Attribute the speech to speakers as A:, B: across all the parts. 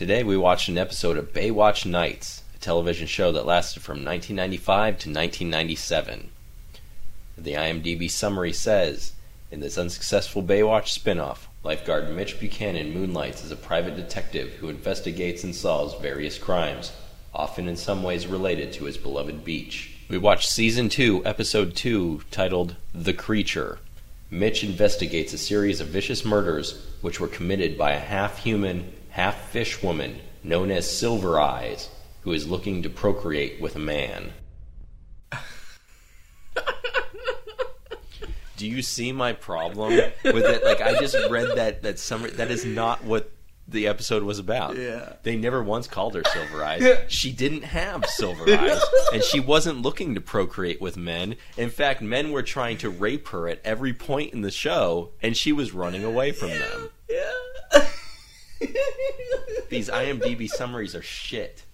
A: Today we watched an episode of Baywatch Nights, a television show that lasted from 1995 to 1997. The IMDb summary says In this unsuccessful Baywatch spin-off, lifeguard Mitch Buchanan moonlights as a private detective who investigates and solves various crimes, often in some ways related to his beloved beach. We watched season 2, episode 2, titled The Creature. Mitch investigates a series of vicious murders which were committed by a half human, half fish woman known as Silver Eyes, who is looking to procreate with a man. Do you see my problem with it? Like I just read that that summary. That is not what the episode was about.
B: Yeah.
A: They never once called her Silver Eyes. She didn't have silver eyes, and she wasn't looking to procreate with men. In fact, men were trying to rape her at every point in the show, and she was running away from them.
B: Yeah.
A: These IMDb summaries are shit.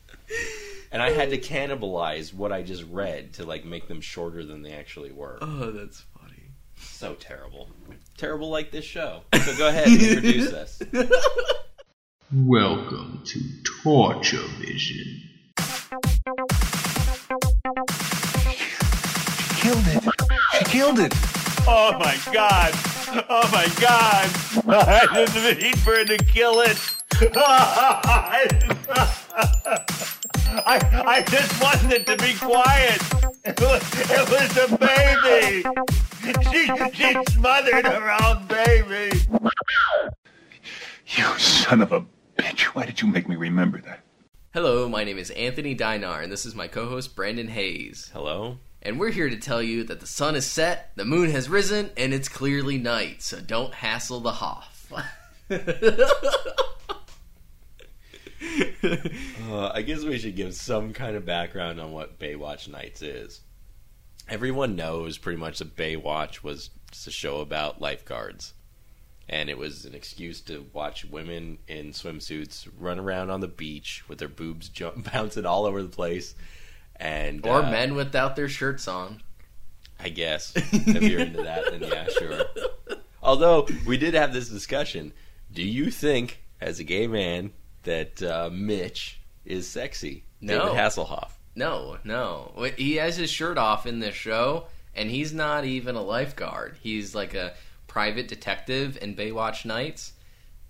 A: And I had to cannibalize what I just read to like make them shorter than they actually were.
B: oh, that's funny.
A: So terrible. Terrible like this show. So go ahead and introduce us.
C: Welcome to Torture Vision.
D: killed it. She killed it.
E: Oh my god! Oh my god! I didn't mean for it to kill it! I, I just wanted it to be quiet! It was, it was a baby! She, she smothered her own baby!
D: You son of a bitch. Why did you make me remember that?
B: Hello, my name is Anthony Dinar, and this is my co-host Brandon Hayes.
A: Hello?
B: And we're here to tell you that the sun is set, the moon has risen, and it's clearly night. So don't hassle the Hoff.
A: Uh, I guess we should give some kind of background on what Baywatch Nights is. Everyone knows pretty much that Baywatch was just a show about lifeguards. And it was an excuse to watch women in swimsuits run around on the beach with their boobs jump, bouncing all over the place. And
B: or
A: uh,
B: men without their shirts on.
A: I guess. If you're into that, then yeah, sure. Although we did have this discussion. Do you think, as a gay man, that uh, Mitch is sexy?
B: No.
A: David Hasselhoff.
B: No, no. He has his shirt off in this show, and he's not even a lifeguard. He's like a private detective in Baywatch Nights.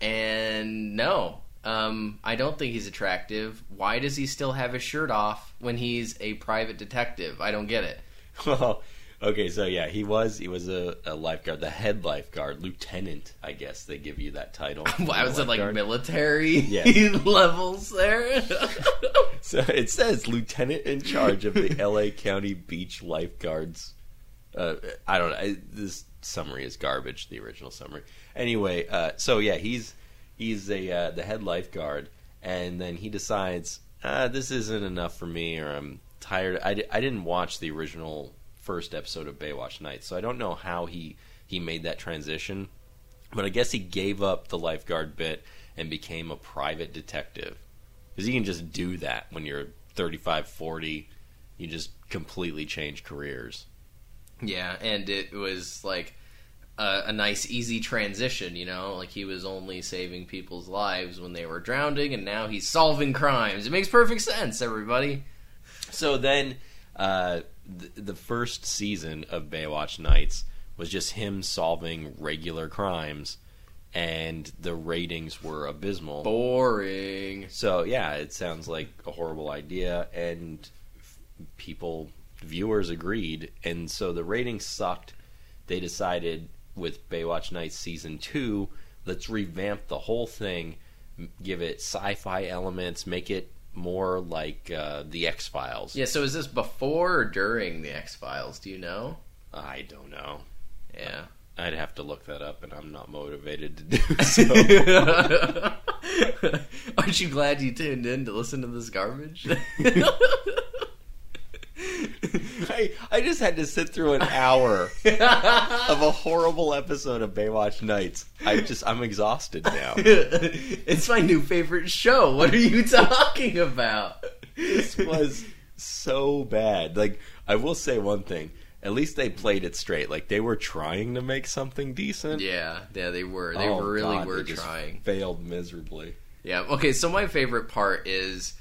B: And no, um, I don't think he's attractive. Why does he still have his shirt off when he's a private detective? I don't get it.
A: Well, okay, so yeah, he was he was a, a lifeguard, the head lifeguard, lieutenant. I guess they give you that title.
B: Why was it like military
A: Yeah.
B: levels there?
A: So it says lieutenant in charge of the L.A. County Beach Lifeguards. Uh, I don't know. I, this summary is garbage. The original summary. Anyway, uh, so yeah, he's he's a uh, the head lifeguard, and then he decides uh, this isn't enough for me, or I'm tired. I, I didn't watch the original first episode of Baywatch Nights, so I don't know how he he made that transition. But I guess he gave up the lifeguard bit and became a private detective because you can just do that when you're 35 40 you just completely change careers
B: Yeah, and it was like a, a nice, easy transition. You know, like he was only saving people's lives when they were drowning, and now he's solving crimes. It makes perfect sense, everybody.
A: so then uh, th- the first season of baywatch nights was just him solving regular crimes and the ratings were abysmal
B: Boring.
A: so yeah it sounds like a horrible idea and f- people viewers agreed and so the ratings sucked they decided with baywatch nights season 2 let's revamp the whole thing give it sci-fi elements make it more like uh, the x-files
B: Yeah. So is this before or during the X Files? Do you know?
A: i don't know
B: Yeah.
A: i'd have to look that up and i'm not motivated to do so
B: Aren't you glad you tuned in to listen to this garbage?
A: I, I just had to sit through an hour of a horrible episode of Baywatch Nights. I just I'm exhausted now.
B: it's my new favorite show. What are you talking about?
A: This was so bad. Like I will say one thing. At least they played it straight. Like they were trying to make something decent.
B: Yeah, yeah, they were. They
A: Oh,
B: really
A: God,
B: were
A: they
B: trying.
A: Failed miserably.
B: Yeah. Okay. So my favorite part is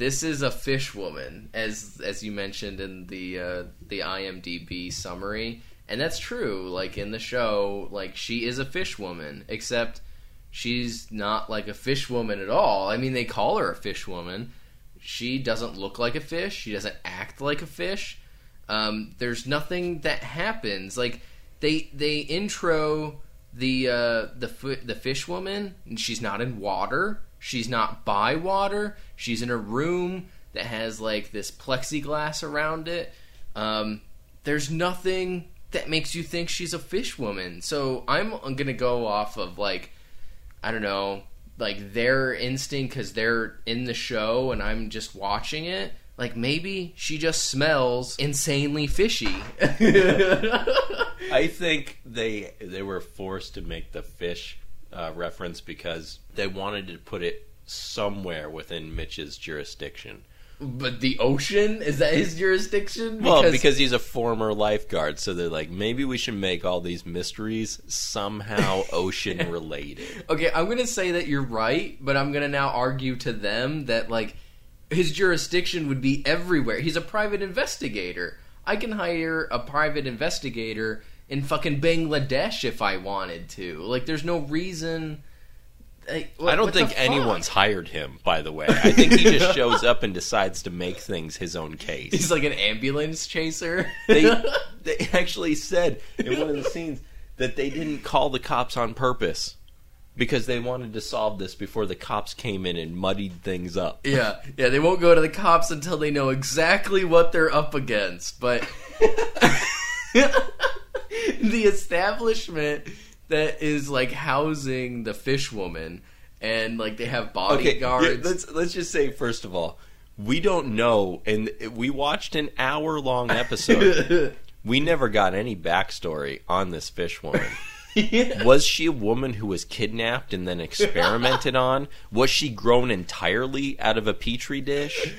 B: this is a fish woman, as as you mentioned in the uh, the IMDb summary, and that's true. Like in the show, like she is a fish woman, except she's not like a fish woman at all. I mean, they call her a fish woman. She doesn't look like a fish. She doesn't act like a fish. Um, there's nothing that happens. Like they they intro the uh, the the fish woman, and she's not in water. She's not by water. She's in a room that has like this plexiglass around it. Um, there's nothing that makes you think she's a fish woman. So I'm gonna go off of like I don't know, like their instinct because they're in the show and I'm just watching it. Like maybe she just smells insanely fishy.
A: I think they they were forced to make the fish uh, reference because they wanted to put it somewhere within Mitch's jurisdiction.
B: but the ocean is that his jurisdiction?
A: well, because he's a former lifeguard, so they're like, maybe we should make all these mysteries somehow ocean related.
B: Okay, I'm gonna say that you're right, but I'm gonna now argue to them that like his jurisdiction would be everywhere. He's a private investigator. I can hire a private investigator in fucking Bangladesh if I wanted to. Like, there's no reason. Like, what-
A: I don't think anyone's hired him, by the way. I think he just shows up and decides to make things his own case.
B: He's like an ambulance chaser.
A: they they actually said in one of the scenes that they didn't call the cops on purpose because they wanted to solve this before the cops came in and muddied things up.
B: Yeah, yeah, they won't go to the cops until they know exactly what they're up against. But the establishment that is like housing the fish woman and like they have
A: Okay,
B: bodyguards.
A: yeah, let's let's just say first of all, we don't know, and we watched an hour long episode. we never got any backstory on this fish woman. Was she a woman who was kidnapped and then experimented on? Was she grown entirely out of a petri dish?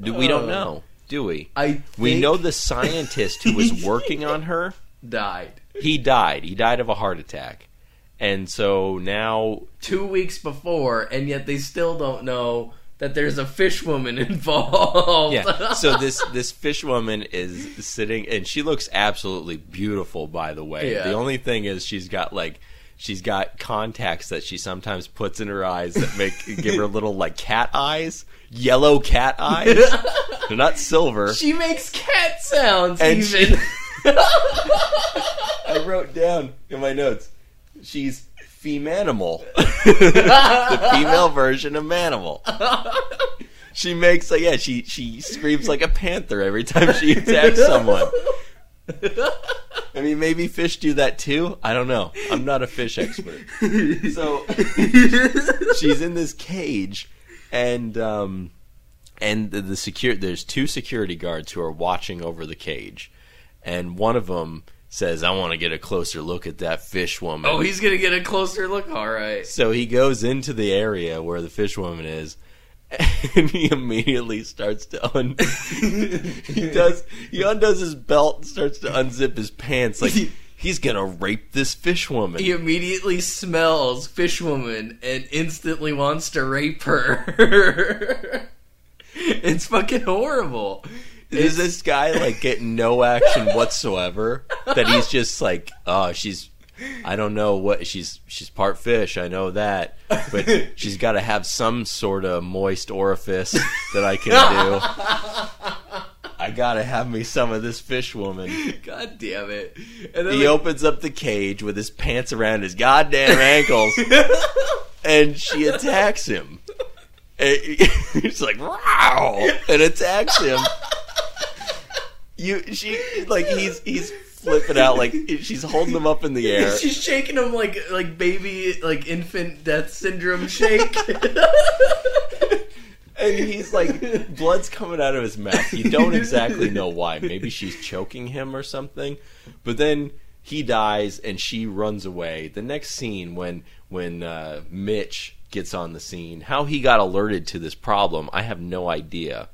A: Do, we don't uh, know, do we?
B: I
A: we know the scientist who was working on her.
B: Died
A: He died. He died of a heart attack, and so now
B: two weeks before, and yet they still don't know that there's a fish woman involved.
A: Yeah. So this this fish woman is sitting, and she looks absolutely beautiful. By the way,
B: Yeah.
A: the only thing is she's got like she's got contacts that she sometimes puts in her eyes that make give her little like cat eyes, yellow cat eyes. They're not silver.
B: she makes cat sounds.
A: And
B: even
A: she- I wrote down in my notes. She's femanimal, the female version of manimal. She makes like yeah, she she screams like a panther every time she attacks someone. I mean, maybe fish do that too. I don't know. I'm not a fish expert. So she's in this cage, and um, and the, the secure there's two security guards who are watching over the cage, and one of them says, "I want to get a closer look at that fish woman."
B: oh, he's gonna get a closer look. All right.
A: So he goes into the area where the fish woman is, and he immediately starts to un. he does. He undoes his belt and starts to unzip his pants like he's gonna rape this fish woman.
B: He immediately smells fish woman and instantly wants to rape her. it's fucking horrible.
A: Does this guy like get no action whatsoever? That he's just like, oh, she's. I don't know what she's. She's part fish. I know that, but she's got to have some sort of moist orifice that I can do. I gotta have me some of this fish woman.
B: God damn it! And then
A: He
B: like,
A: opens up the cage with his pants around his goddamn ankles, and she attacks him. And he's like, "Wow!" and attacks him. You, she, like he's he's flipping out, like she's holding him up in the air.
B: she's shaking him like like baby like infant death syndrome shake.
A: and he's like blood's coming out of his mouth. You don't exactly know why. Maybe she's choking him or something. But then he dies and she runs away. The next scene when when uh, mitch gets on the scene how he got alerted to this problem i have no idea.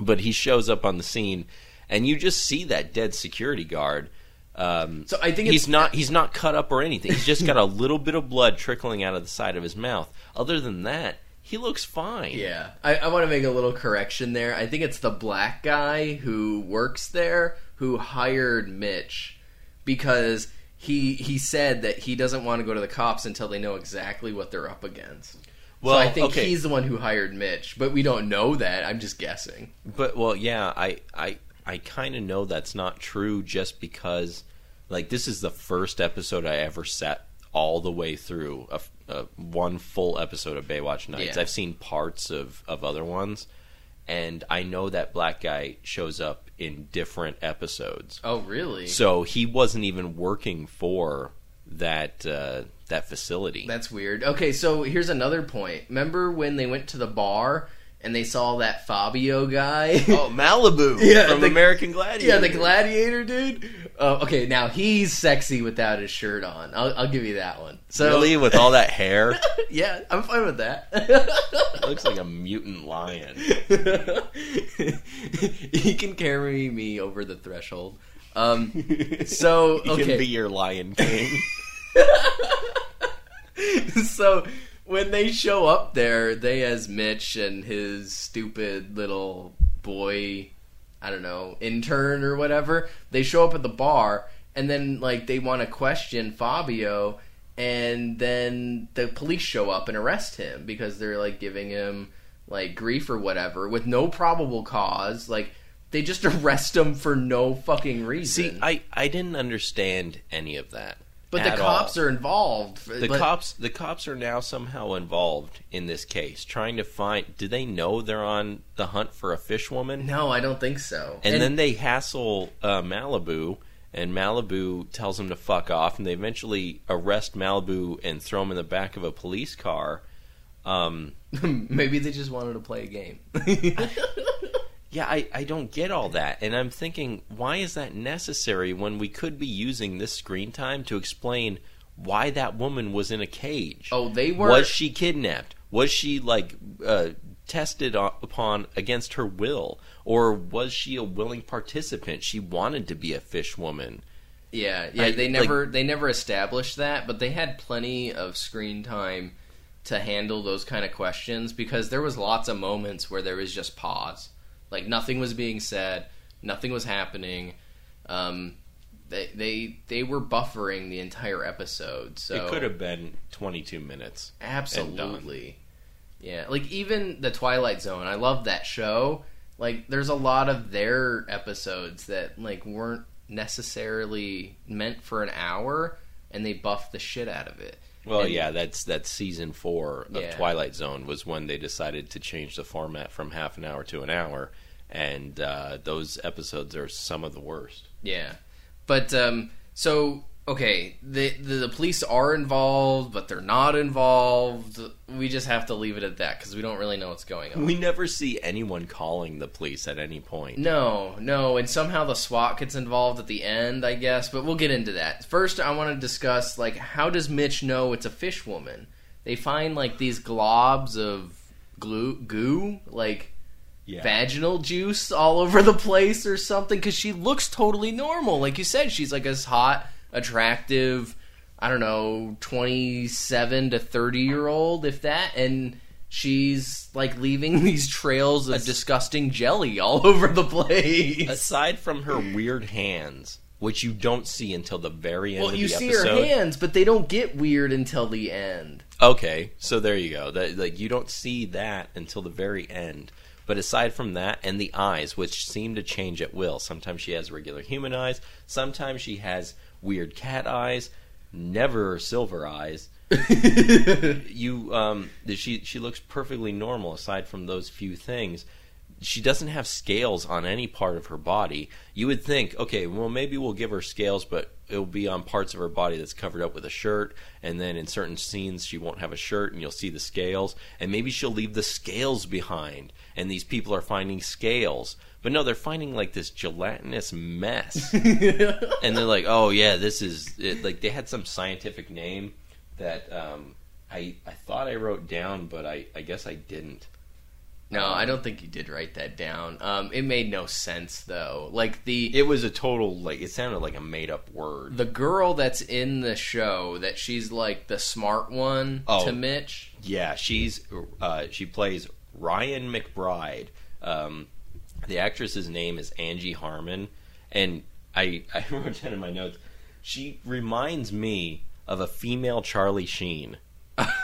A: But he shows up on the scene and you just see that dead security guard Um,
B: So I think
A: he's not he's not cut up or anything. He's just got a little bit of blood trickling out of the side of his mouth. Other than that, he looks fine.
B: Yeah, I, I want to make a little correction there. I think it's the black guy who works there who hired Mitch because he he said that he doesn't want to go to the cops until they know exactly what they're up against.
A: Well,
B: so I think
A: okay.
B: he's the one who hired Mitch, but we don't know that. I'm just guessing.
A: But well, yeah, I I I kind of know that's not true just because like this is the first episode I ever sat all the way through a, a one full episode of Baywatch Nights.
B: Yeah.
A: I've seen parts of of other ones and I know that black guy shows up in different episodes.
B: Oh, really?
A: So he wasn't even working for that uh, that facility.
B: That's weird. Okay, so here's another point. Remember when they went to the bar and they saw that Fabio guy?
A: oh, Malibu
B: Yeah,
A: from
B: the-
A: American Gladiator.
B: Yeah, the gladiator dude. Uh, okay, now he's sexy without his shirt on. I'll, I'll give you that one. So
A: really with all that hair.
B: yeah, I'm fine with that.
A: looks like a mutant lion.
B: he can carry me over the threshold. Um, so
A: He
B: okay,
A: can be your Lion King.
B: so when they show up there, they as Mitch and his stupid little boy, I don't know, intern or whatever, they show up at the bar and then like they want to question Fabio and then the police show up and arrest him because they're like giving him like grief or whatever with no probable cause. Like they just arrest him for no fucking reason.
A: See, I, I didn't understand any of that.
B: But the cops
A: all.
B: are involved.
A: the
B: but-
A: cops the cops are now somehow involved in this case, trying to find. Do they know they're on the hunt for a fish woman?
B: No, I don't think so.
A: And, then they hassle uh, Malibu, and Malibu tells them to fuck off, and they eventually arrest Malibu and throw him in the back of a police car. Um,
B: Maybe they just wanted to play a game.
A: Yeah, I, I don't get all that. And I'm thinking, why is that necessary when we could be using this screen time to explain why that woman was in a cage?
B: oh, they were.
A: Was she kidnapped? Was she, like, uh, tested upon against her will? Or was she a willing participant? She wanted to be a fish woman.
B: yeah, yeah.
A: I-
B: they
A: like-
B: never they never established that, but they had plenty of screen time to handle those kind of questions because there was lots of moments where there was just pause, like nothing was being said, nothing was happening. Um, they they they were buffering the entire episode, so
A: It could have been 22 minutes.
B: Absolutely. Yeah, like even the Twilight Zone, I love that show. Like there's a lot of their episodes that like weren't necessarily meant for an hour and they buffed the shit out of it.
A: Well,
B: And-
A: yeah, that's that's season four of
B: Yeah.
A: Twilight Zone was when they decided to change the format from half an hour to an hour, and uh, those episodes are some of the worst.
B: Yeah. But um so okay, the, the the police are involved, but they're not involved. We just have to leave it at that cuz we don't really know what's going on.
A: We never see anyone calling the police at any point.
B: No, no, and somehow the SWAT gets involved at the end, I guess, but we'll get into that. First, I want to discuss like how does Mitch know it's a fish woman? They find like these globs of glue goo, like
A: Yeah.
B: vaginal juice all over the place or something cuz she looks totally normal. Like you said, she's like as hot, attractive, I don't know, 27 to 30 year old if that and She's like leaving these trails of disgusting jelly all over the place.
A: Aside from her weird hands, which you don't see until the very end
B: Well,
A: of
B: you
A: the
B: see
A: episode.
B: her hands, but they don't get weird until the end.
A: Okay, so there you go. That like you don't see that until the very end. But aside from that, and the eyes, which seem to change at will. Sometimes she has regular human eyes. Sometimes she has weird cat eyes. Never silver eyes. you um, she she looks perfectly normal aside from those few things. She doesn't have scales on any part of her body. You would think, okay, well maybe we'll give her scales, but it'll be on parts of her body that's covered up with a shirt, and then in certain scenes she won't have a shirt and you'll see the scales, and maybe she'll leave the scales behind, and these people are finding scales. But no, they're finding like this gelatinous mess. and they're like, "Oh yeah, this is it. like they had some scientific name that um, I I thought I wrote down, but I I guess I didn't.
B: No, I don't think you did write that down. Um, it made no sense though. Like the
A: It was a total like it sounded like a made up word.
B: the girl that's in the show that she's like the smart one
A: Oh.
B: to Mitch.
A: Yeah, she's uh, she plays Ryan McBride. Um, the actress's name is Angie Harmon, and I I wrote down in my notes. She reminds me of a female Charlie Sheen.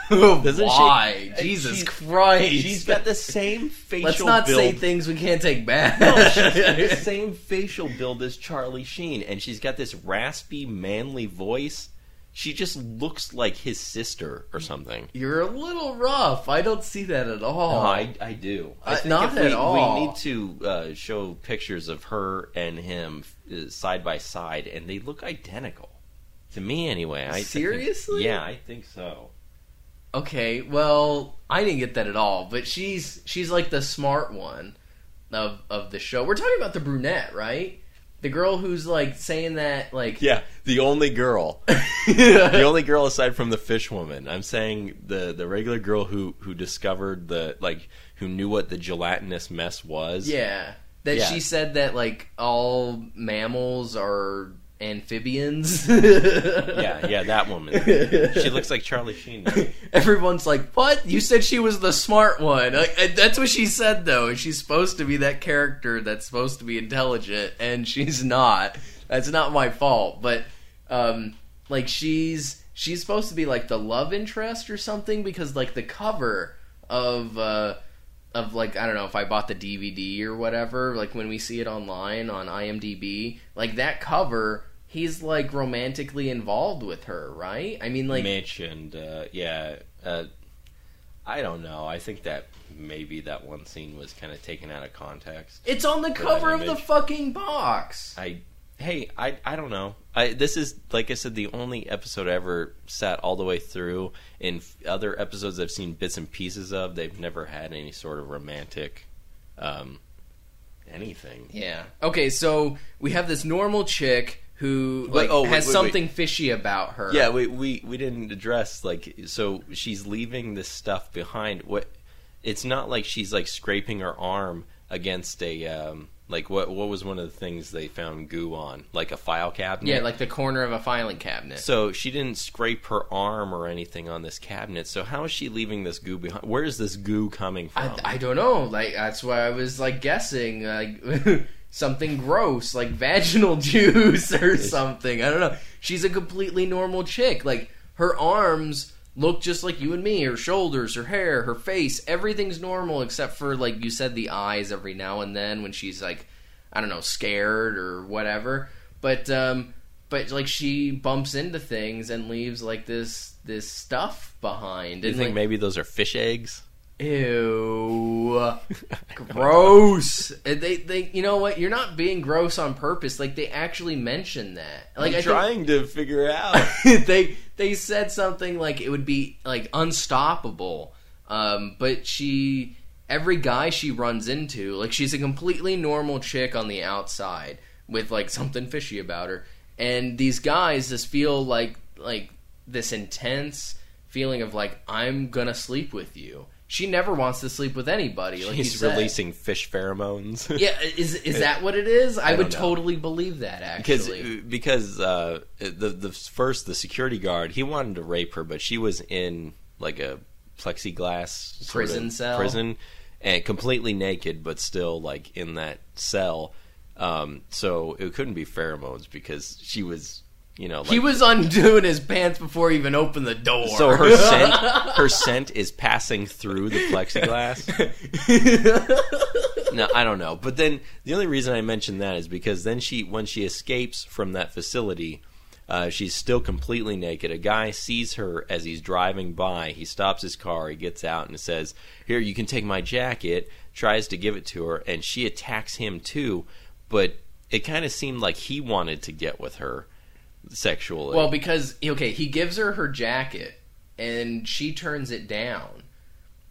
A: Doesn't?
B: Why?
A: Uh,
B: Jesus
A: she's-
B: Christ!
A: She's got the same facial.
B: Let's not
A: build.
B: say things we can't take back.
A: No, she's got the same facial build as Charlie Sheen, and she's got this raspy, manly voice. She just looks like his sister or something.
B: You're a little rough. I don't see that at all.
A: No, I, I do. I
B: Uh,
A: think
B: not
A: if we,
B: at all.
A: we need to uh, show pictures of her and him uh, side by side, and they look identical. To me, anyway. I think-
B: Seriously?
A: yeah, I think so.
B: Okay, well, I didn't get that at all. But she's she's like the smart one of of the show. We're talking about the brunette, right? The girl who's like saying that like
A: Yeah, the only girl, the only girl aside from the fish woman. I'm saying the the regular girl who who discovered the like who knew what the gelatinous mess was.
B: yeah that
A: Yeah.
B: she said that like all mammals are amphibians.
A: yeah, yeah, that woman. she looks like Charlie Sheen.
B: Everyone's like, "What? You said she was the smart one." Like, that's what she said, though. She's supposed to be that character that's supposed to be intelligent, and she's not. That's not my fault, but um, like she's she's supposed to be like the love interest or something because like the cover of uh, of like I don't know if I bought the DVD or whatever. Like when we see it online on IMDb, like that cover. He's like romantically involved with her, right? I mean, like
A: Mitch and uh, yeah, uh, I don't know. I think that maybe that one scene was kind of taken out of context.
B: It's on the cover of the fucking box.
A: I hey, I I don't know. I this is like I said the only episode I ever sat all the way through. In other episodes I've seen bits and pieces of, they've never had any sort of romantic um anything.
B: Yeah. Okay, so we have this normal chick who
A: Wait,
B: like
A: oh, wait,
B: has
A: wait,
B: something fishy about her.
A: Yeah, we, we we didn't address like so she's leaving this stuff behind. What it's not like she's like scraping her arm against a um like what what was one of the things they found goo on like a file cabinet.
B: Yeah, like the corner of a filing cabinet.
A: So she didn't scrape her arm or anything on this cabinet. So how is she leaving this goo behind? Where is this goo coming from?
B: I, I don't know. Like that's why I was like guessing like something gross, like vaginal juice or something. I don't know. She's a completely normal chick. Like her arms look just like you and me. Her shoulders, her hair, her face, everything's normal except for like you said the eyes every now and then when she's like I don't know, scared or whatever. But um but like she bumps into things and leaves like this this stuff behind.
A: Do you
B: and,
A: think
B: like,
A: maybe those are fish eggs?
B: Ew. gross. And They they you know what? You're not being gross on purpose. Like they actually mentioned that. Like
A: I'm
B: I
A: trying to figure out.
B: they they said something like it would be like unstoppable. Um but she every guy she runs into, like she's a completely normal chick on the outside with like something fishy about her. And these guys just feel like like this intense feeling of like I'm to sleep with you. She never wants to sleep with anybody. Like you
A: He's
B: said.
A: releasing fish pheromones.
B: Yeah, is is that what it is? I,
A: I
B: would totally believe that. Actually,
A: because uh, the the first the security guard he wanted to rape her, but she was in like a plexiglass
B: Prison cell?
A: prison and completely naked, but still like in that cell. Um, so it couldn't be pheromones because she was you know like,
B: he was undoing his pants before he even opened the door.
A: so her scent her scent is passing through the plexiglass. no, I don't know. But then the only reason I mention that is because then she, when she escapes from that facility, uh, she's still completely naked. A guy sees her as he's driving by. He stops his car. He gets out and says, "Here, you can take my jacket." Tries to give it to her, and she attacks him too. But it kind of seemed like he wanted to get with her sexually.
B: well, because okay, he gives her her jacket, and she turns it down.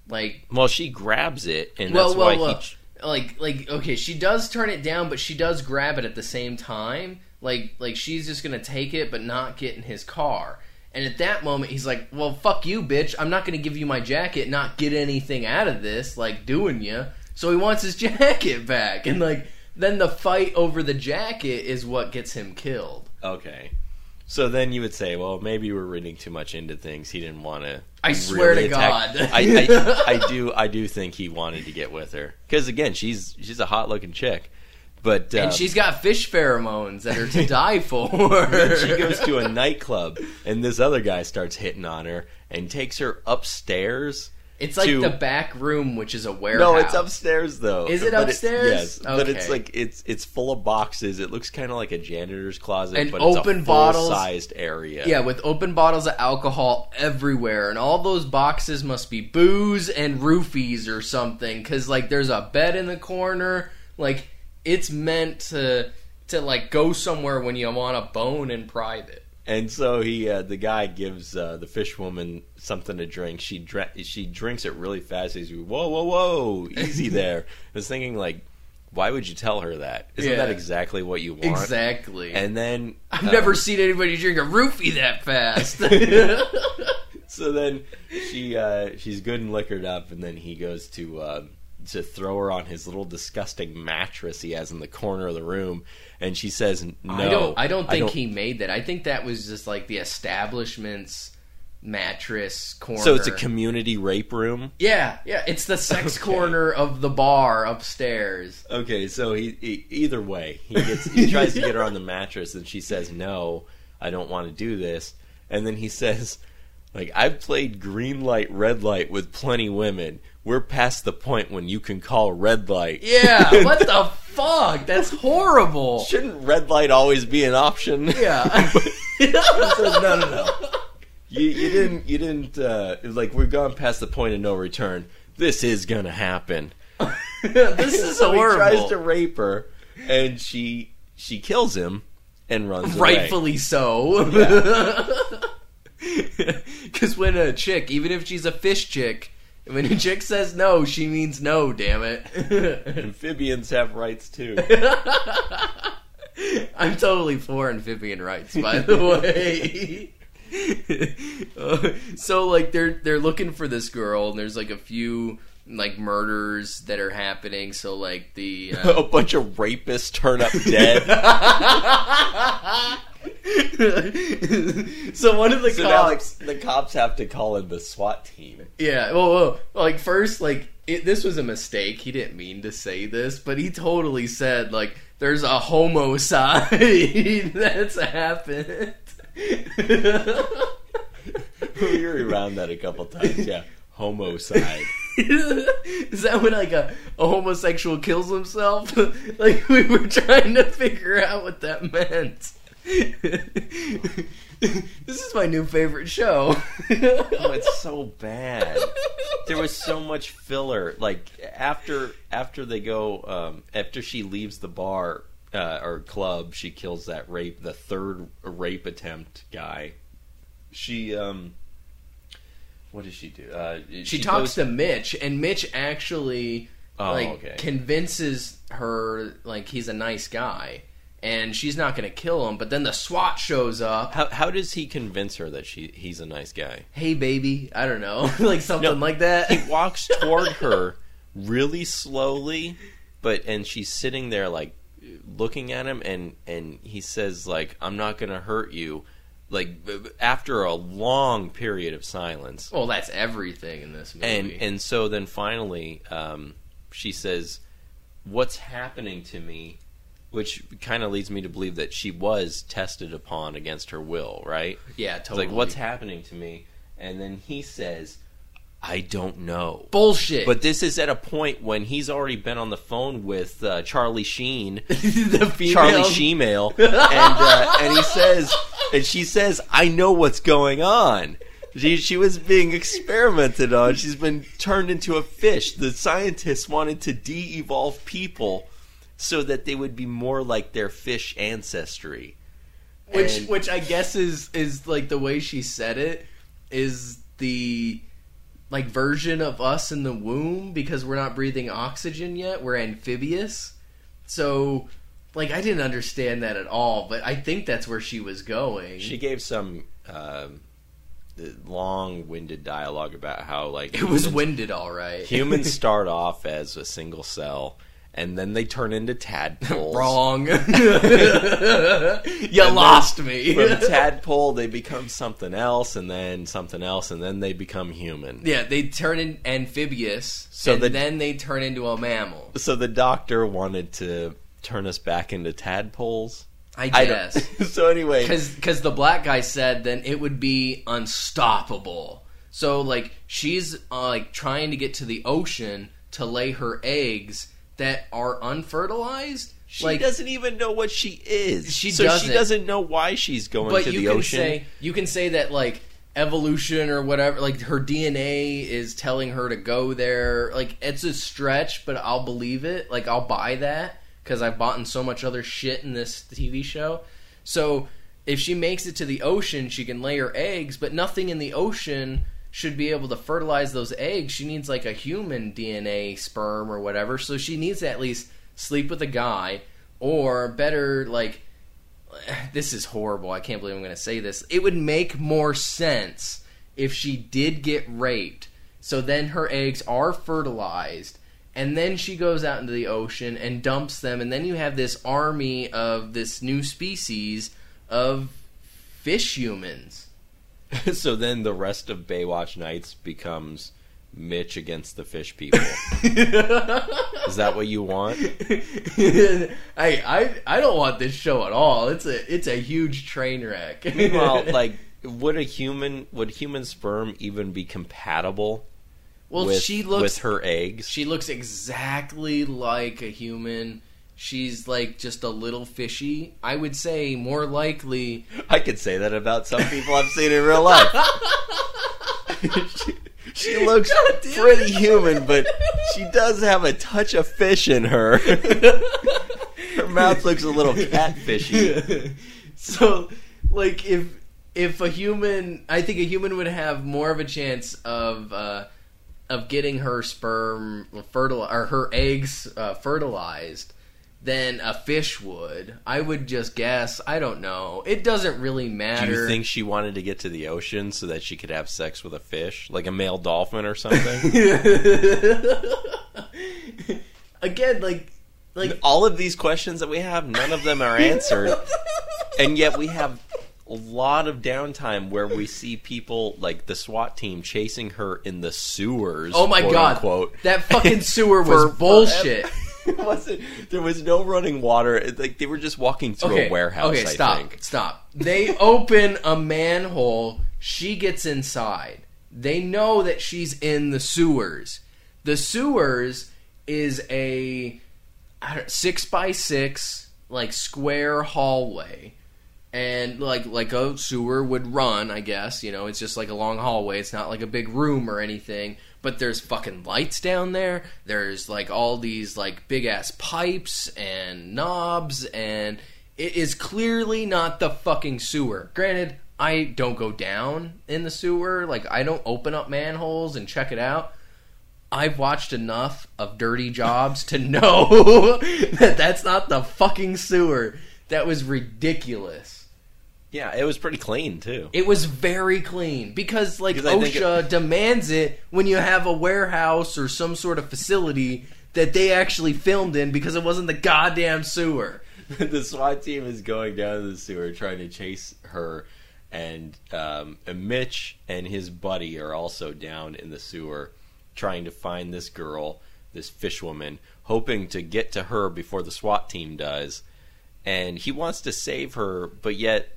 B: Like,
A: well, she grabs it, and
B: well,
A: that's
B: well,
A: why
B: well,
A: he.
B: like, like, okay, she does turn it down, but she does grab it at the same time. Like, like she's just gonna take it, but not get in his car. And at that moment, he's like, "Well, fuck you, bitch! I'm not going to give you my jacket, not get anything out of this, like doing you." So he wants his jacket back, and like then the fight over the jacket is what gets him killed.
A: Okay. So then you would say, well, maybe we're reading too much into things. He didn't want to.
B: I swear to God.
A: I, I, I do. I do think he wanted to get with her because again, she's she's a hot looking chick, but uh,
B: and she's got fish pheromones that are to die for.
A: she goes to a nightclub and this other guy starts hitting on her and takes her upstairs.
B: It's like
A: to-
B: the back room, which is a warehouse.
A: No, it's upstairs though.
B: Is it upstairs?
A: yes, but it's like it's it's full of boxes. It looks kind of like a janitor's closet,
B: And
A: but it's
B: open
A: a
B: bottles.
A: sized area.
B: Yeah, with open bottles of alcohol everywhere, and all those boxes must be booze and roofies or something. Because like, there's a bed in the corner. Like, it's meant to to like go somewhere when you want a bone in private.
A: And so he, uh, the guy gives uh, the fish woman something to drink. She dra- she drinks it really fast. He's whoa, whoa, whoa, easy there. I was thinking like, why would you tell her that? Isn't
B: Yeah.
A: that exactly what you want?
B: Exactly.
A: And then
B: I've never seen anybody drink a roofie that fast.
A: So then she uh, she's good and liquored up, and then he goes to uh, to throw her on his little disgusting mattress he has in the corner of the room, and she says, "No,
B: I don't. I don't think he made that. I think that was just like the establishment's mattress corner.
A: So it's a community rape room.
B: Yeah, yeah. It's the sex
A: Okay.
B: corner of the bar upstairs.
A: Okay, so he, he either way he gets he tries to get her on the mattress, and she says, "No, I don't want to do this." And then he says, "Like I've played green light, red light with plenty women. We're past the point when you can call red light."
B: Yeah. what the fuck? That's horrible.
A: Shouldn't red light always be an option?
B: Yeah.
A: He no, no, no. You, you didn't. You didn't. Uh, like we've gone past the point of no return. This is gonna happen.
B: this is
A: so
B: horrible.
A: He tries to rape her, and she she kills him and runs away.
B: Rightfully so. Because when a chick, even if she's a fish chick, when a chick says no, she means no. Damn it.
A: Amphibians have rights too.
B: I'm totally for amphibian rights, by the way. Uh, so like they're they're looking for this girl, and there's like a few like murders that are happening. So like the uh,
A: a bunch of rapists turn up dead.
B: so one of the
A: so now
B: cops,
A: the, cops have to call in the SWAT team.
B: yeah, well, well, like first, like it, this was a mistake. He didn't mean to say this, but he totally said like there's a homicide that's happened.
A: we were around that a couple times. Yeah, homicide.
B: Is that when like a, a homosexual kills himself? like we were trying to figure out what that meant. this is my new favorite show.
A: Oh, it's so bad. There was so much filler. Like after after they go um, after she leaves the bar uh, or club, she kills that rape the third rape attempt guy. She um, what does she do? Uh,
B: she, talks
A: goes-
B: to Mitch, and Mitch actually
A: Oh,
B: like
A: okay.
B: convinces her like he's a nice guy, and she's not going to kill him. But then the SWAT shows up.
A: How how does he convince her that she he's a nice guy?
B: Hey, baby, I don't know, like something
A: No,
B: like that.
A: He walks toward her really slowly, but and she's sitting there like looking at him, and and he says like I'm not gonna hurt you. Like after a long period of silence,
B: well, that's everything in this movie.
A: and and so then finally um, she says, "What's happening to me?" Which kind of leads me to believe that she was tested upon against her will, right?
B: yeah,
A: It's
B: totally.
A: like, "What's happening to me?" And then he says, "I don't know."
B: bullshit?
A: But this is at a point when he's already been on the phone with uh, Charlie Sheen,
B: the female
A: Charlie Shemale, and uh, and he says, and she says, "I know what's going on." She she was being experimented on. She's been turned into a fish. The scientists wanted to de-evolve people so that they would be more like their fish ancestry.
B: which
A: And-
B: which I guess is is like the way she said it is the like version of us in the womb because we're not breathing oxygen yet. We're amphibious. So like I didn't understand that at all, but I think that's where she was going.
A: She gave some um, long-winded dialogue about how like
B: It was winded, all right.
A: humans start off as a single cell and then they turn into tadpoles.
B: Wrong. you lost me.
A: From tadpole, they become something else, and then something else, and then they become human.
B: yeah, they turn in amphibious,
A: So
B: and
A: the-
B: then they turn into a mammal.
A: So the doctor wanted to turn us back into tadpoles.
B: I
A: I
B: guess.
A: don't- so anyway,
B: because the black guy said then it would be unstoppable. So like she's uh, like trying to get to the ocean to lay her eggs that are unfertilized.
A: she
B: like,
A: doesn't even know what she is.
B: She
A: so
B: doesn't.
A: she doesn't know why she's going
B: but
A: to
B: you
A: the
B: can
A: ocean.
B: say you can say that like evolution or whatever like her DNA is telling her to go there like it's a stretch but I'll believe it like I'll buy that cuz I've bought in so much other shit in this TV show so if she makes it to the ocean she can lay her eggs but nothing in the ocean should be able to fertilize those eggs she needs like a human DNA sperm or whatever so she needs to at least sleep with a guy or better like this is horrible. I can't believe I'm going to say this. It would make more sense if she did get raped. So then her eggs are fertilized and then she goes out into the ocean and dumps them and then you have this army of this new species of fish humans.
A: so then the rest of Baywatch Nights becomes Mitch against the fish people. is that what you want?
B: I, I I don't want this show at all. It's a it's a huge train wreck.
A: Meanwhile, like, would a human would human sperm even be compatible
B: well,
A: with,
B: she looks
A: with her eggs?
B: She looks exactly like a human. She's like just a little fishy. I would say more likely.
A: I could say that about some people I've seen in real life. she, she looks pretty human, but she does have a touch of fish in her. her mouth looks a little catfishy.
B: so, like if if a human, I think a human would have more of a chance of uh, of getting her sperm fertil or her eggs uh, fertilized than a fish would. I would just guess. I don't know. It doesn't really matter.
A: Do you think she wanted to get to the ocean so that she could have sex with a fish, like a male dolphin or something?
B: Again, like like
A: All of these questions that we have, none of them are answered, and yet we have a lot of downtime where we see people like the SWAT team chasing her in the sewers.
B: Oh my
A: quote
B: god,
A: Unquote.
B: that fucking sewer was bullshit.
A: It wasn't. There was no running water. It- Like they were just walking through a warehouse.
B: okay,
A: I
B: stop,
A: think.
B: stop. They open a manhole. She gets inside. They know that she's in the sewers. The sewers is a I don't- six by six like square hallway and like like a sewer would run i guess you know it's just like a long hallway it's not like a big room or anything but there's fucking lights down there there's like all these like big ass pipes and knobs and it is clearly not the fucking sewer granted i don't go down in the sewer like i don't open up manholes and check it out I've watched enough of dirty jobs to know that that's not the fucking sewer. That was ridiculous.
A: Yeah, it was pretty clean too.
B: It was very clean because like
A: Because I think
B: OSHA demands it when you have a warehouse or some sort of facility that they actually filmed in because it wasn't the goddamn sewer.
A: the SWAT team is going down to the sewer trying to chase her, and, um, and Mitch and his buddy are also down in the sewer trying to find this girl, this fish woman, hoping to get to her before the SWAT team does. And he wants to save her, but yet,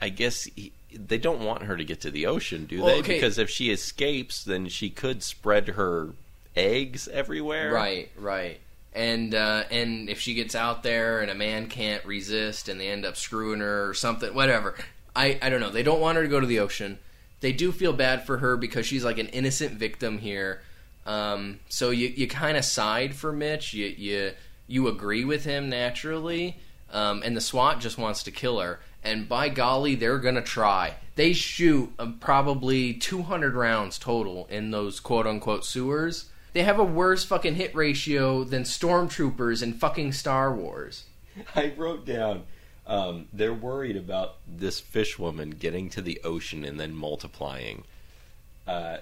A: I guess he, they don't want her to get to the ocean, do
B: Well,
A: they?
B: okay.
A: Because if she escapes, then she could spread her eggs everywhere.
B: Right, right. And uh, and if she gets out there and a man can't resist and they end up screwing her or something, whatever. I, I don't know. They don't want her to go to the ocean. They do feel bad for her because she's like an innocent victim here. Um, so you, you kind of side for Mitch. You you you agree with him naturally. Um, and the SWAT just wants to kill her. And by golly, they're gonna try. They shoot um, probably 200 rounds total in those quote unquote sewers. They have a worse fucking hit ratio than stormtroopers in fucking Star Wars.
A: I wrote down Um, they're worried about this fish woman getting to the ocean and then multiplying. Uh,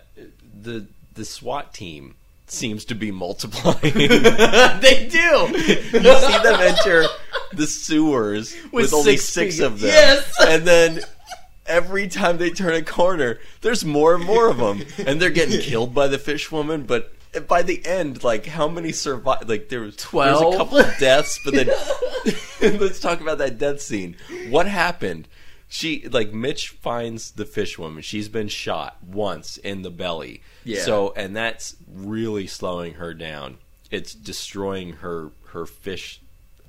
A: the the SWAT team seems to be multiplying.
B: they do.
A: you see them enter the sewers with,
B: With
A: only
B: six
A: of them.
B: Yes.
A: And then every time they turn a corner, there's more and more of them. And they're getting killed by the fish woman, but by the end, like how many survive? Like there was There's
B: Twelve?
A: a couple of deaths, but then let's talk about that death scene. What happened? She like Mitch finds the fish woman. She's been shot once in the belly.
B: Yeah.
A: So and that's really slowing her down. It's destroying her her fish.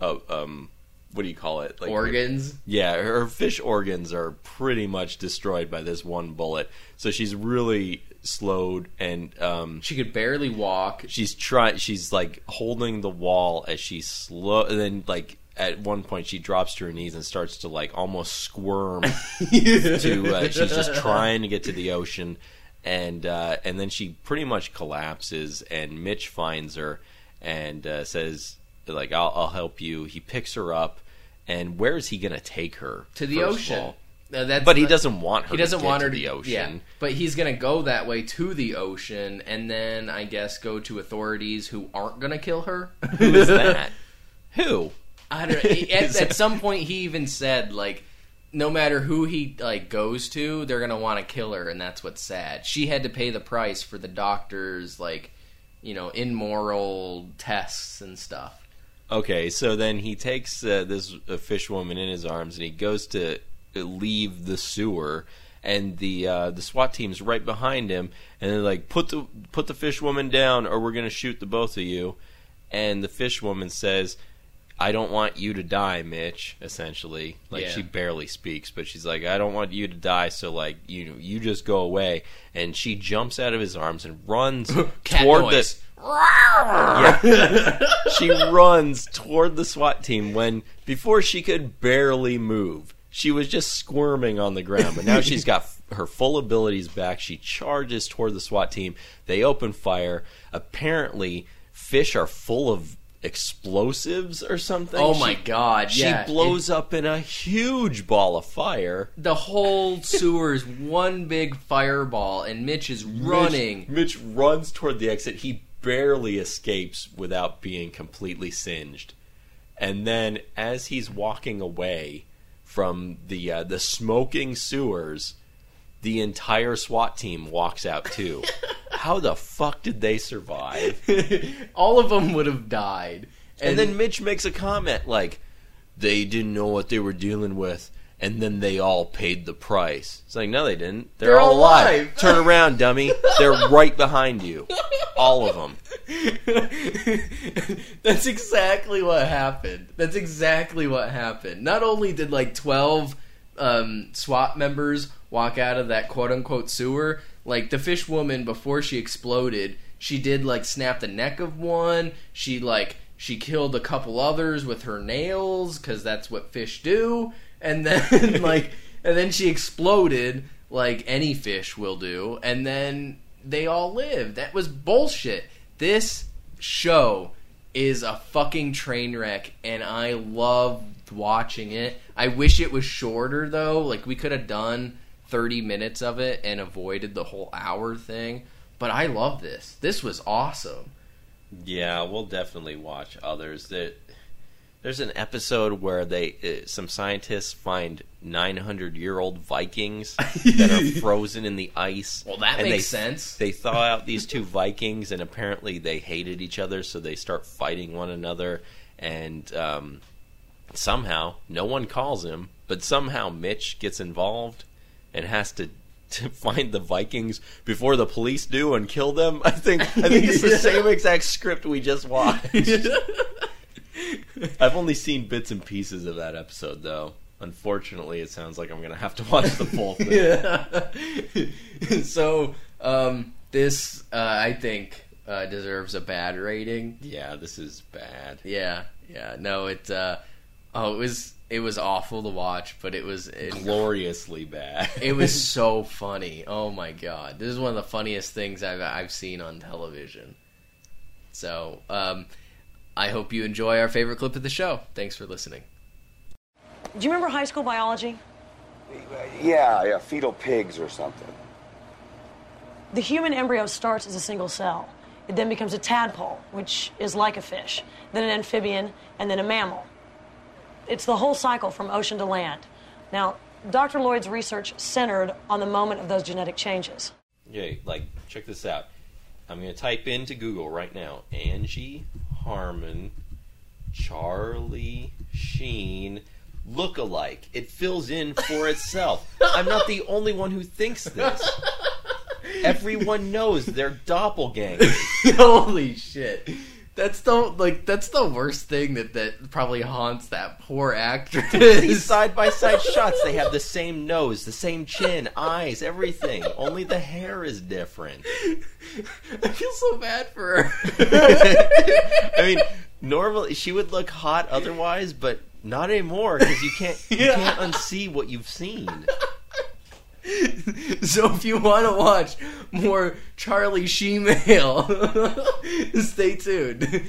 A: Uh, um, what do you call it? Like her-
B: Organs.
A: yeah, her fish organs are pretty much destroyed by this one bullet. So she's really slowed and um,
B: She could barely walk.
A: she's trying. She's like holding the wall as she's slow. And then like at one point she drops to her knees and starts to like almost squirm. to uh, she's just trying to get to the ocean, and uh, and then she pretty much collapses. And Mitch finds her and uh, says like I'll, I'll help you. He picks her up. And where is he going to take her
B: to the ocean. Uh, that's
A: But he doesn't want her.
B: He doesn't
A: to
B: want her
A: to
B: to
A: the ocean.
B: Yeah, but he's gonna go that way to the ocean, and then I guess go to authorities who aren't gonna kill her.
A: Who is that? Who?
B: I don't. At, at some point, he even said like, no matter who he like goes to, they're gonna want to kill her, and that's what's sad. She had to pay the price for the doctor's like, you know, immoral tests and stuff.
A: Okay, so then he takes uh, this uh, fish woman in his arms and he goes to leave the sewer, and the uh, the SWAT team's right behind him, and they're like, "Put the put the fish woman down, or we're gonna shoot the both of you." And the fish woman says, "I don't want you to die, Mitch." Essentially, like
B: Yeah.
A: she barely speaks, but she's like, "I don't want you to die, so like you you just go away." And she jumps out of his arms and runs toward
B: noise.
A: the yeah. she runs toward the SWAT team when before she could barely move. She was just squirming on the ground, but now she's got her full abilities back. She charges toward the SWAT team. They open fire. Apparently, fish are full of explosives or something.
B: Oh
A: She-
B: my god!
A: She
B: yeah,
A: blows up in a huge ball of fire.
B: the whole sewer is one big fireball, and Mitch is running.
A: Mitch, Mitch runs toward the exit. He barely escapes without being completely singed. And then, as he's walking away from the uh, the smoking sewers, the entire SWAT team walks out too. How the fuck did they survive?
B: All of them would have died.
A: And then Mitch makes a comment like, "They didn't know what they were dealing with." And then they all paid the price. It's like, no, they didn't. They're,
B: They're
A: all alive.
B: alive.
A: Turn around, dummy. They're right behind you. All of them.
B: That's exactly what happened. That's exactly what happened. Not only did like 12 um, SWAT members walk out of that quote unquote sewer, like the fish woman before she exploded, she did like snap the neck of one. She like she killed a couple others with her nails cuz that's what fish do. And then like and then she exploded like any fish will do and then they all lived. That was bullshit. This show is a fucking train wreck and I loved watching it. I wish it was shorter though. Like we could have done 30 minutes of it and avoided the whole hour thing. But I love this. This was awesome.
A: Yeah, we'll definitely watch others. There, there's an episode where they uh, some scientists find 900 year old Vikings that are frozen in the ice.
B: Well, that makes
A: they,
B: sense.
A: They thaw out these two Vikings, and apparently they hated each other, so they start fighting one another. And um, somehow, no one calls him, but somehow Mitch gets involved and has to. To find the Vikings before the police do and kill them, I think I think it's the same exact script we just watched. I've only seen bits and pieces of that episode, though. Unfortunately, it sounds like I'm going to have to watch the full thing.
B: Yeah. so, um, this uh, I think uh, deserves a bad rating.
A: Yeah, this is bad.
B: Yeah, yeah. No, it. Uh, oh, it was it was awful to watch, but it was it,
A: Gloriously bad.
B: it was so funny. Oh my god, this is one of the funniest things I've I've seen on television. So, um, I hope you enjoy our favorite clip of the show. Thanks for listening.
F: Do you remember high school biology?
G: Yeah, yeah, fetal pigs or something.
F: The human embryo starts as a single cell. It then becomes a tadpole, which is like a fish, then an amphibian, and then a mammal. It's the whole cycle from ocean to land. Now, Dr. Lloyd's research centered on the moment of those genetic changes.
A: Yeah, like check this out. I'm gonna type into Google right now. Angie Harmon, Charlie Sheen, look-alike. It fills in for itself. I'm not the only one who thinks this. Everyone knows they're doppelgangers.
B: Holy shit. That's the like that's the worst thing that that probably haunts that poor actress.
A: These side by side shots, they have the same nose, the same chin, eyes, everything. Only the hair is different.
B: I feel so bad for her.
A: I mean, normally she would look hot otherwise, but not anymore because you can't you
B: Yeah.
A: can't unsee what you've seen.
B: so if you want to watch more Charlie Sheen Shemale, stay tuned.